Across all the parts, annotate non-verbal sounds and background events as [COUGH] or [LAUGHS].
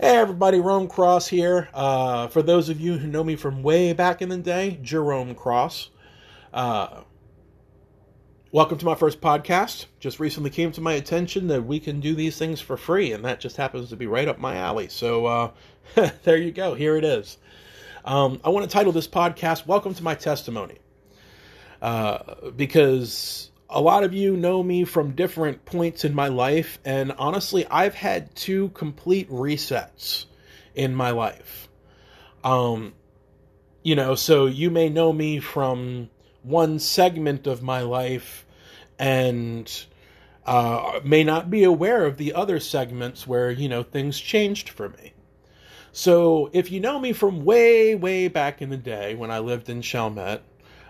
Hey everybody, Rome Cross here. Uh, for those of you who know me from way back in the day, Jerome Cross. Uh, welcome to my first podcast. Just recently came to my attention that we can do these things for free, and that just happens to be right up my alley. So uh, [LAUGHS] there you go. Here it is. Um, I want to title this podcast "Welcome to My Testimony," uh, because a lot of you know me from different points in my life, and honestly, I've had two complete resets in my life. Um, you know, so you may know me from one segment of my life and uh, may not be aware of the other segments where, you know, things changed for me. So if you know me from way, way back in the day when I lived in Chalmette,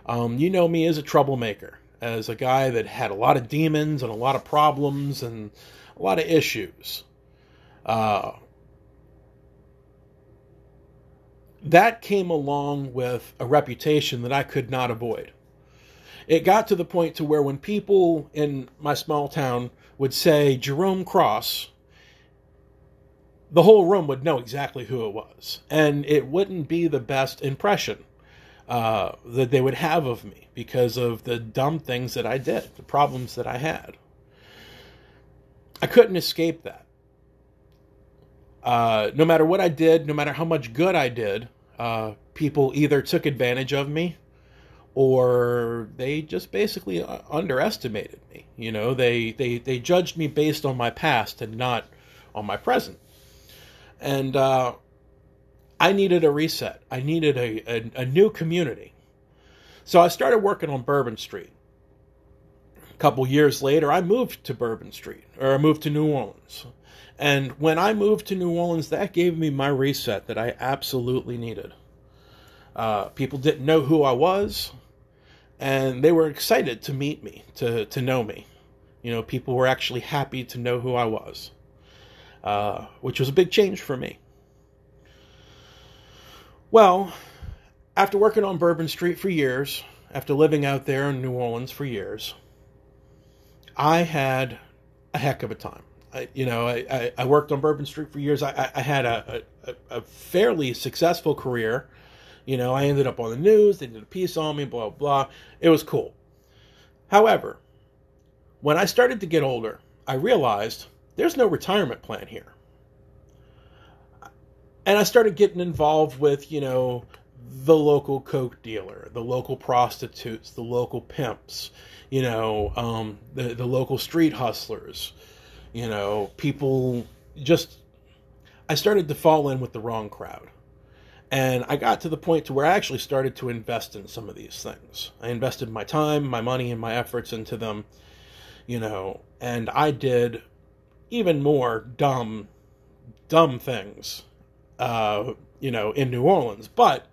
um, you know me as a troublemaker as a guy that had a lot of demons and a lot of problems and a lot of issues. Uh, that came along with a reputation that I could not avoid. It got to the point to where when people in my small town would say Jerome Cross, the whole room would know exactly who it was, and it wouldn't be the best impression uh, that they would have of me because of the dumb things that I did, the problems that I had. I couldn't escape that. Uh, no matter what I did, no matter how much good I did, uh, people either took advantage of me or they just basically uh, underestimated me. You know, they, they, they judged me based on my past and not on my present. And uh, I needed a reset. I needed a, a, a new community. So I started working on Bourbon Street. A couple years later, I moved to Bourbon Street, or I moved to New Orleans. And when I moved to New Orleans, that gave me my reset that I absolutely needed. Uh, people didn't know who I was, and they were excited to meet me, to, to know me. You know, people were actually happy to know who I was, uh, which was a big change for me. Well, after working on Bourbon Street for years, after living out there in New Orleans for years, I had a heck of a time. I, you know, I, I, worked on Bourbon Street for years. I, I had a, a, a, fairly successful career. You know, I ended up on the news. They did a piece on me, blah, blah. It was cool. However, when I started to get older, I realized there's no retirement plan here and I started getting involved with, you know, the local coke dealer, the local prostitutes, the local pimps, you know, um, the the local street hustlers, you know, people just. I started to fall in with the wrong crowd, and I got to the point to where I actually started to invest in some of these things. I invested my time, my money, and my efforts into them, you know, and I did even more dumb, dumb things uh, you know, in New Orleans. But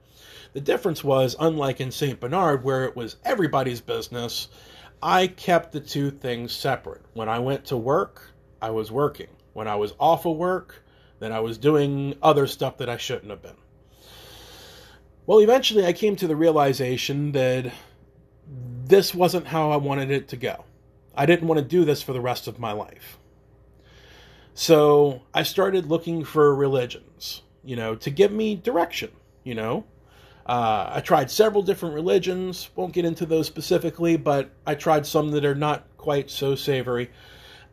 the difference was, unlike in St. Bernard, where it was everybody's business, I kept the two things separate. When I went to work, I was working. When I was off of work, then I was doing other stuff that I shouldn't have been. Well, eventually I came to the realization that this wasn't how I wanted it to go. I didn't want to do this for the rest of my life. So I started looking for religions you know, to give me direction, you know. Uh, I tried several different religions, won't get into those specifically, but I tried some that are not quite so savory.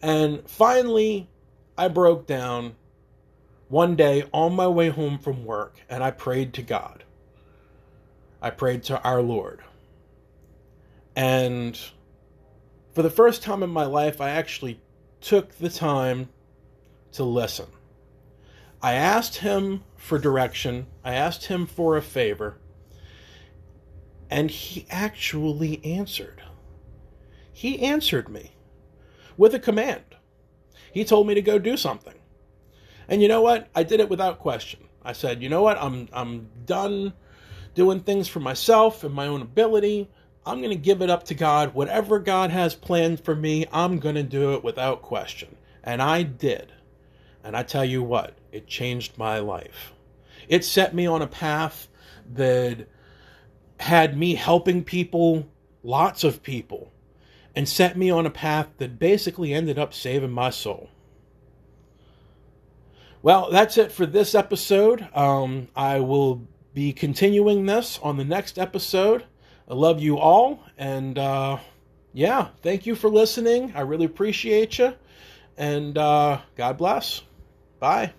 And finally, I broke down one day on my way home from work and I prayed to God. I prayed to our Lord. And for the first time in my life, I actually took the time to listen. I asked him for direction, I asked him for a favor, and he actually answered. He answered me with a command. He told me to go do something. And you know what? I did it without question. I said, "You know what? I'm I'm done doing things for myself and my own ability. I'm going to give it up to God. Whatever God has planned for me, I'm going to do it without question." And I did. And I tell you what, it changed my life. It set me on a path that had me helping people, lots of people, and set me on a path that basically ended up saving my soul. Well, that's it for this episode. Um, I will be continuing this on the next episode. I love you all, and uh, yeah, thank you for listening. I really appreciate you, and uh, God bless. Bye.